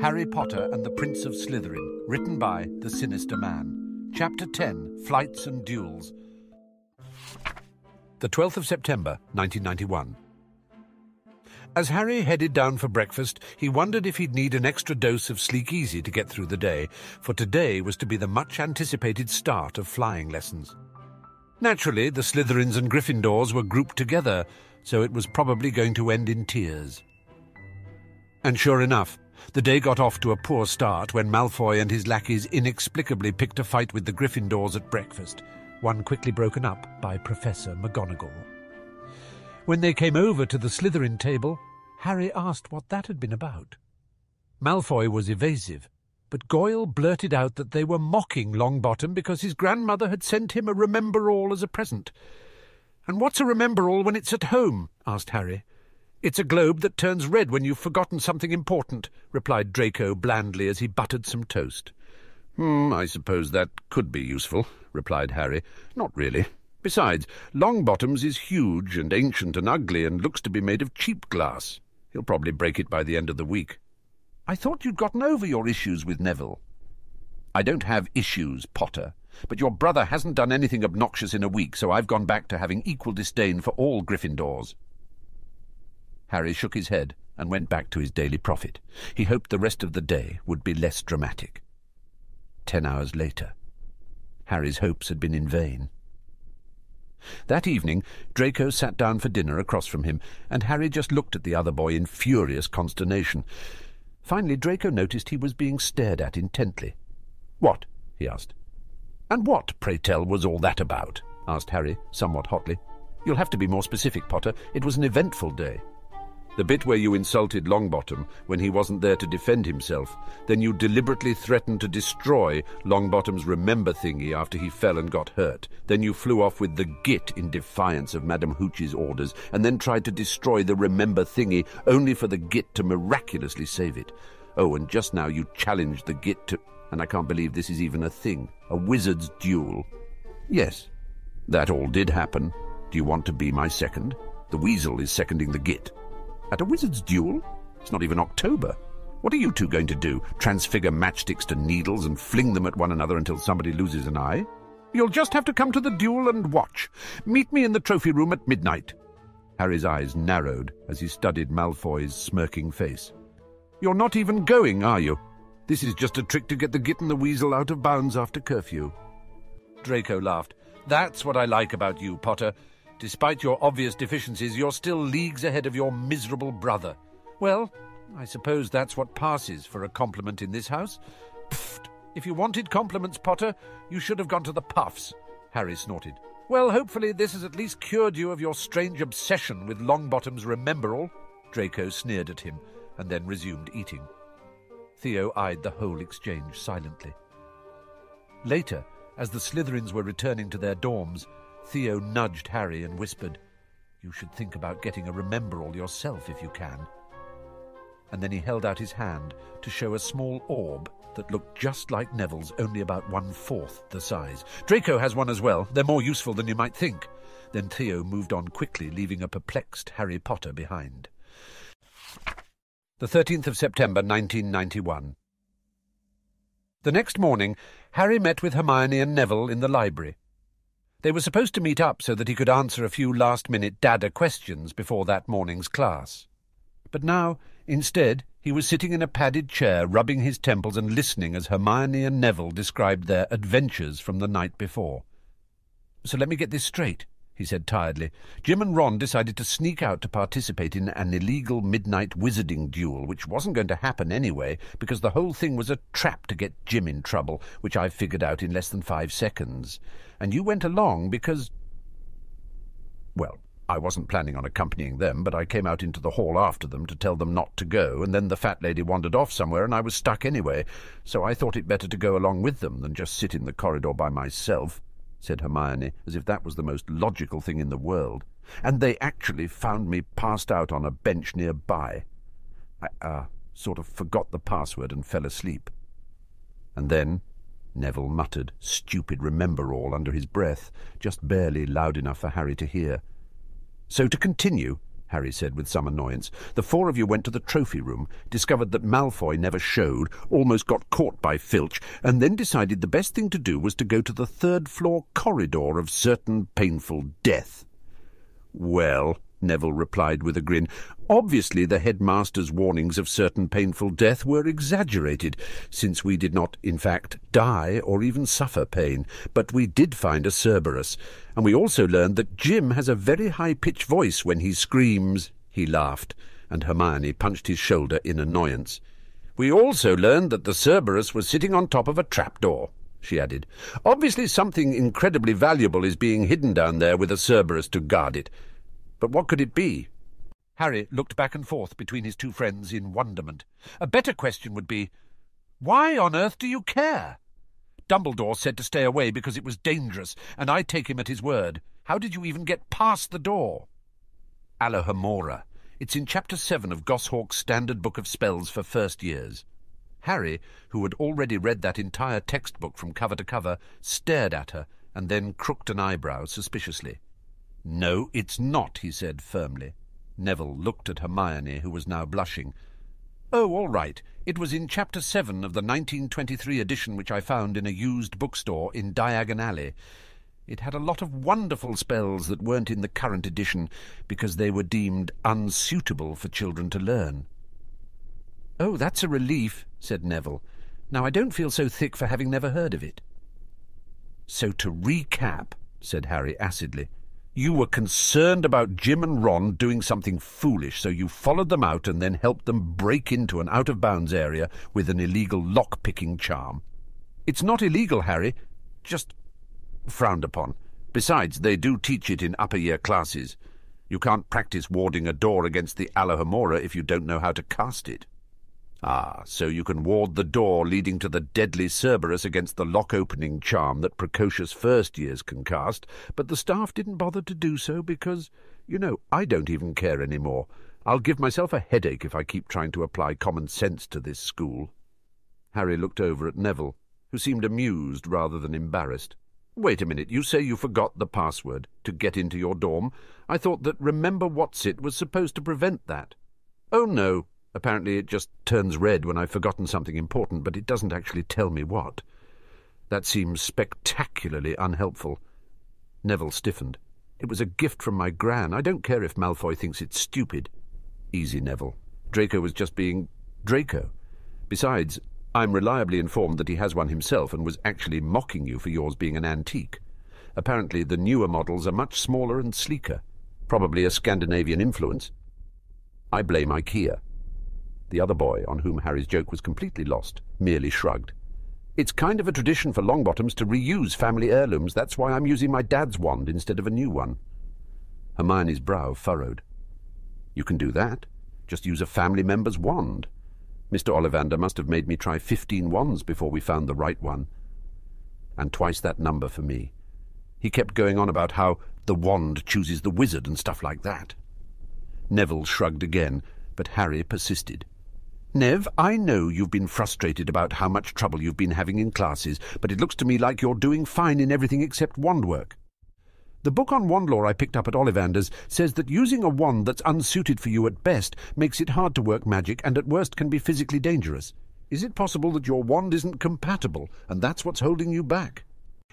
Harry Potter and the Prince of Slytherin, written by The Sinister Man. Chapter 10 Flights and Duels. The 12th of September, 1991. As Harry headed down for breakfast, he wondered if he'd need an extra dose of Sleekeazy to get through the day, for today was to be the much anticipated start of flying lessons. Naturally, the Slytherins and Gryffindors were grouped together, so it was probably going to end in tears. And sure enough, the day got off to a poor start when Malfoy and his lackeys inexplicably picked a fight with the Gryffindors at breakfast, one quickly broken up by Professor McGonagall. When they came over to the Slytherin table, Harry asked what that had been about. Malfoy was evasive, but Goyle blurted out that they were mocking Longbottom because his grandmother had sent him a Remembrall as a present. And what's a Remembrall when it's at home? asked Harry. It's a globe that turns red when you've forgotten something important, replied Draco blandly as he buttered some toast. Hmm, I suppose that could be useful, replied Harry. Not really. Besides, Longbottom's is huge and ancient and ugly and looks to be made of cheap glass. He'll probably break it by the end of the week. I thought you'd gotten over your issues with Neville. I don't have issues, Potter. But your brother hasn't done anything obnoxious in a week, so I've gone back to having equal disdain for all Gryffindors. Harry shook his head and went back to his Daily Prophet. He hoped the rest of the day would be less dramatic. Ten hours later, Harry's hopes had been in vain. That evening, Draco sat down for dinner across from him, and Harry just looked at the other boy in furious consternation. Finally, Draco noticed he was being stared at intently. What? he asked. And what, pray tell, was all that about? asked Harry, somewhat hotly. You'll have to be more specific, Potter. It was an eventful day. The bit where you insulted Longbottom when he wasn't there to defend himself. Then you deliberately threatened to destroy Longbottom's remember thingy after he fell and got hurt. Then you flew off with the git in defiance of Madam Hooch's orders, and then tried to destroy the remember thingy only for the git to miraculously save it. Oh, and just now you challenged the git to... And I can't believe this is even a thing. A wizard's duel. Yes, that all did happen. Do you want to be my second? The weasel is seconding the git. At a wizard's duel? It's not even October. What are you two going to do? Transfigure matchsticks to needles and fling them at one another until somebody loses an eye? You'll just have to come to the duel and watch. Meet me in the trophy room at midnight. Harry's eyes narrowed as he studied Malfoy's smirking face. You're not even going, are you? This is just a trick to get the Git and the Weasel out of bounds after curfew. Draco laughed. That's what I like about you, Potter. Despite your obvious deficiencies, you're still leagues ahead of your miserable brother. Well, I suppose that's what passes for a compliment in this house. Pfft! If you wanted compliments, Potter, you should have gone to the Puffs, Harry snorted. Well, hopefully this has at least cured you of your strange obsession with Longbottom's Remembrall. Draco sneered at him, and then resumed eating. Theo eyed the whole exchange silently. Later, as the Slytherins were returning to their dorms, Theo nudged Harry and whispered, You should think about getting a Remembrall yourself if you can. And then he held out his hand to show a small orb that looked just like Neville's, only about one-fourth the size. Draco has one as well. They're more useful than you might think. Then Theo moved on quickly, leaving a perplexed Harry Potter behind. The 13th of September, 1991. The next morning, Harry met with Hermione and Neville in the library. They were supposed to meet up so that he could answer a few last-minute dada questions before that morning's class. But now, instead, he was sitting in a padded chair, rubbing his temples and listening as Hermione and Neville described their adventures from the night before. So let me get this straight, he said tiredly. Jim and Ron decided to sneak out to participate in an illegal midnight wizarding duel, which wasn't going to happen anyway, because the whole thing was a trap to get Jim in trouble, which I figured out in less than five seconds. And you went along because... Well, I wasn't planning on accompanying them, but I came out into the hall after them to tell them not to go, and then the fat lady wandered off somewhere, and I was stuck anyway, so I thought it better to go along with them than just sit in the corridor by myself said Hermione, as if that was the most logical thing in the world. And they actually found me passed out on a bench nearby. I, uh, sort of forgot the password and fell asleep. And then, Neville muttered, stupid Remembrall under his breath, just barely loud enough for Harry to hear. So to continue, Harry said with some annoyance. The four of you went to the trophy room, discovered that Malfoy never showed, almost got caught by Filch, and then decided the best thing to do was to go to the third floor corridor of certain painful death. Well, Neville replied with a grin. Obviously the headmaster's warnings of certain painful death were exaggerated, since we did not, in fact, die or even suffer pain. But we did find a Cerberus, and we also learned that Jim has a very high-pitched voice when he screams. He laughed, and Hermione punched his shoulder in annoyance. We also learned that the Cerberus was sitting on top of a trapdoor she added. Obviously something incredibly valuable is being hidden down there with a Cerberus to guard it. But what could it be? Harry looked back and forth between his two friends in wonderment. A better question would be, Why on earth do you care? Dumbledore said to stay away because it was dangerous, and I take him at his word. How did you even get past the door? Alohomora. It's in Chapter 7 of Goshawk's Standard Book of Spells for First Years. Harry, who had already read that entire textbook from cover to cover, stared at her and then crooked an eyebrow suspiciously. No, it's not, he said firmly. Neville looked at Hermione, who was now blushing. Oh, all right. It was in Chapter 7 of the 1923 edition which I found in a used bookstore in Diagon Alley. It had a lot of wonderful spells that weren't in the current edition because they were deemed unsuitable for children to learn. Oh, that's a relief, said Neville. Now I don't feel so thick for having never heard of it. So to recap, said Harry acidly, you were concerned about Jim and Ron doing something foolish, so you followed them out and then helped them break into an out-of-bounds area with an illegal lock-picking charm. It's not illegal, Harry, just frowned upon. Besides, they do teach it in upper-year classes. You can't practice warding a door against the Alohomora if you don't know how to cast it. Ah, so you can ward the door leading to the deadly Cerberus against the lock-opening charm that precocious first-years can cast, but the staff didn't bother to do so because, you know, I don't even care any more. I'll give myself a headache if I keep trying to apply common sense to this school. Harry looked over at Neville, who seemed amused rather than embarrassed. Wait a minute, you say you forgot the password to get into your dorm. I thought that Remember What's-It was supposed to prevent that. Oh, no, Apparently it just turns red when I've forgotten something important, but it doesn't actually tell me what. That seems spectacularly unhelpful. Neville stiffened. It was a gift from my gran. I don't care if Malfoy thinks it's stupid. Easy, Neville. Draco was just being Draco. Besides, I'm reliably informed that he has one himself and was actually mocking you for yours being an antique. Apparently the newer models are much smaller and sleeker. Probably a Scandinavian influence. I blame IKEA. The other boy, on whom Harry's joke was completely lost, merely shrugged. It's kind of a tradition for Longbottoms to reuse family heirlooms. That's why I'm using my dad's wand instead of a new one. Hermione's brow furrowed. You can do that. Just use a family member's wand. Mr. Ollivander must have made me try fifteen wands before we found the right one. And twice that number for me. He kept going on about how the wand chooses the wizard and stuff like that. Neville shrugged again, but Harry persisted. Nev, I know you've been frustrated about how much trouble you've been having in classes, but it looks to me like you're doing fine in everything except wand work. The book on wand I picked up at Ollivander's says that using a wand that's unsuited for you at best makes it hard to work magic and at worst can be physically dangerous. Is it possible that your wand isn't compatible, and that's what's holding you back?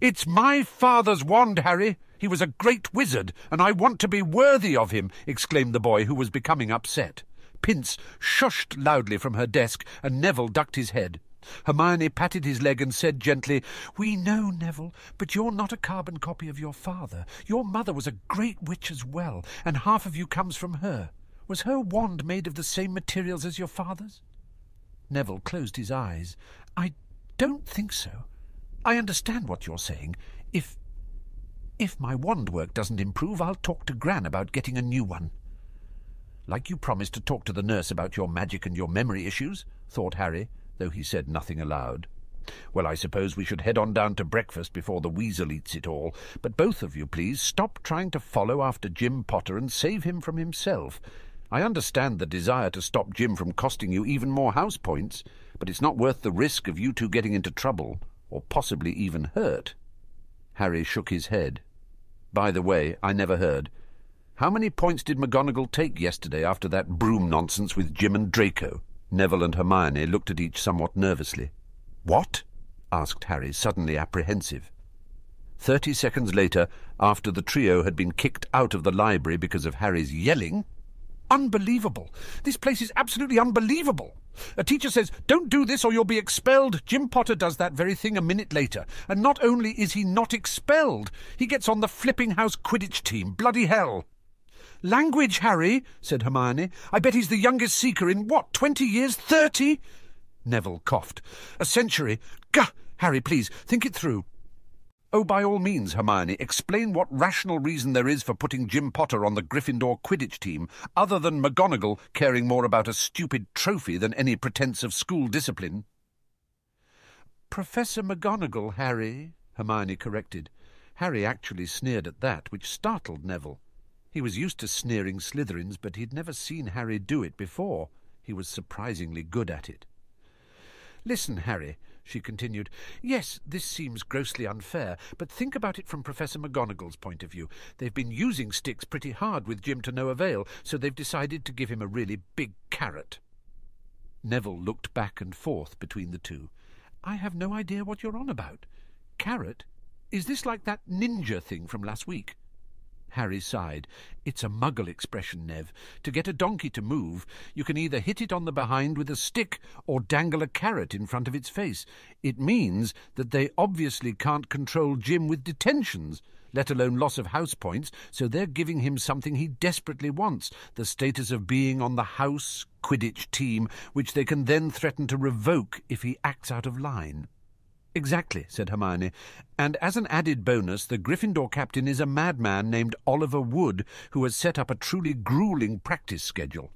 It's my father's wand, Harry. He was a great wizard, and I want to be worthy of him, exclaimed the boy, who was becoming upset. Pince shushed loudly from her desk, and Neville ducked his head. Hermione patted his leg and said gently, We know, Neville, but you're not a carbon copy of your father. Your mother was a great witch as well, and half of you comes from her. Was her wand made of the same materials as your father's? Neville closed his eyes. I don't think so. I understand what you're saying. If... if my wand work doesn't improve, I'll talk to Gran about getting a new one. Like you promised to talk to the nurse about your magic and your memory issues, thought Harry, though he said nothing aloud. Well, I suppose we should head on down to breakfast before the weasel eats it all. But both of you, please, stop trying to follow after Jim Potter and save him from himself. I understand the desire to stop Jim from costing you even more house points, but it's not worth the risk of you two getting into trouble, or possibly even hurt. Harry shook his head. By the way, I never heard. How many points did McGonagall take yesterday after that broom nonsense with Jim and Draco? Neville and Hermione looked at each somewhat nervously. What? asked Harry, suddenly apprehensive. Thirty seconds later, after the trio had been kicked out of the library because of Harry's yelling, Unbelievable! This place is absolutely unbelievable! A teacher says, Don't do this or you'll be expelled. Jim Potter does that very thing a minute later. And not only is he not expelled, he gets on the flipping house Quidditch team. Bloody hell! Language, Harry, said Hermione. I bet he's the youngest seeker in what, twenty years? Thirty? Neville coughed. A century. Gah! Harry, please, think it through. Oh, by all means, Hermione, explain what rational reason there is for putting Jim Potter on the Gryffindor Quidditch team, other than McGonagall caring more about a stupid trophy than any pretence of school discipline. Professor McGonagall, Harry, Hermione corrected. Harry actually sneered at that, which startled Neville. He was used to sneering Slytherins, but he'd never seen Harry do it before. He was surprisingly good at it. Listen, Harry, she continued. Yes, this seems grossly unfair, but think about it from Professor McGonagall's point of view. They've been using sticks pretty hard with Jim to no avail, so they've decided to give him a really big carrot. Neville looked back and forth between the two. I have no idea what you're on about. Carrot? Is this like that ninja thing from last week? Harry sighed. It's a muggle expression, Nev. To get a donkey to move, you can either hit it on the behind with a stick or dangle a carrot in front of its face. It means that they obviously can't control Jim with detentions, let alone loss of house points, so they're giving him something he desperately wants, the status of being on the house Quidditch team, which they can then threaten to revoke if he acts out of line. Exactly, said Hermione. And as an added bonus, the Gryffindor captain is a madman named Oliver Wood, who has set up a truly grueling practice schedule.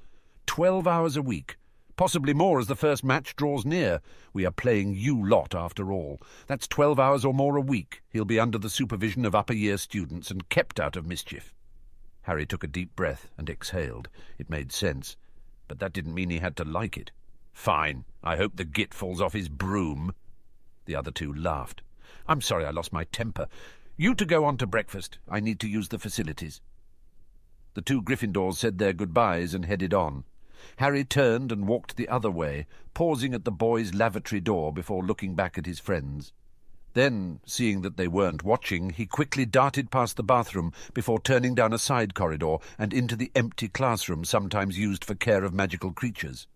Twelve hours a week. Possibly more as the first match draws near. We are playing you lot, after all. That's twelve hours or more a week. He'll be under the supervision of upper year students and kept out of mischief. Harry took a deep breath and exhaled. It made sense. But that didn't mean he had to like it. Fine. I hope the git falls off his broom. The other two laughed. I'm sorry I lost my temper. You to go on to breakfast. I need to use the facilities. The two Gryffindors said their goodbyes and headed on. Harry turned and walked the other way, pausing at the boys' lavatory door before looking back at his friends. Then, seeing that they weren't watching, he quickly darted past the bathroom before turning down a side corridor and into the empty classroom sometimes used for care of magical creatures.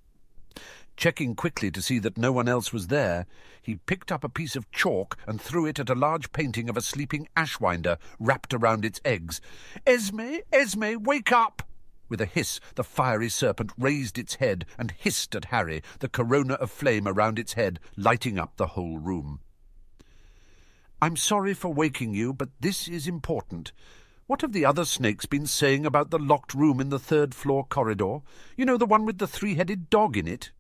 Checking quickly to see that no one else was there, he picked up a piece of chalk and threw it at a large painting of a sleeping ashwinder wrapped around its eggs. Esme, Esme, wake up! With a hiss, the fiery serpent raised its head and hissed at Harry, the corona of flame around its head lighting up the whole room. I'm sorry for waking you, but this is important. What have the other snakes been saying about the locked room in the third floor corridor? You know, the one with the three-headed dog in it?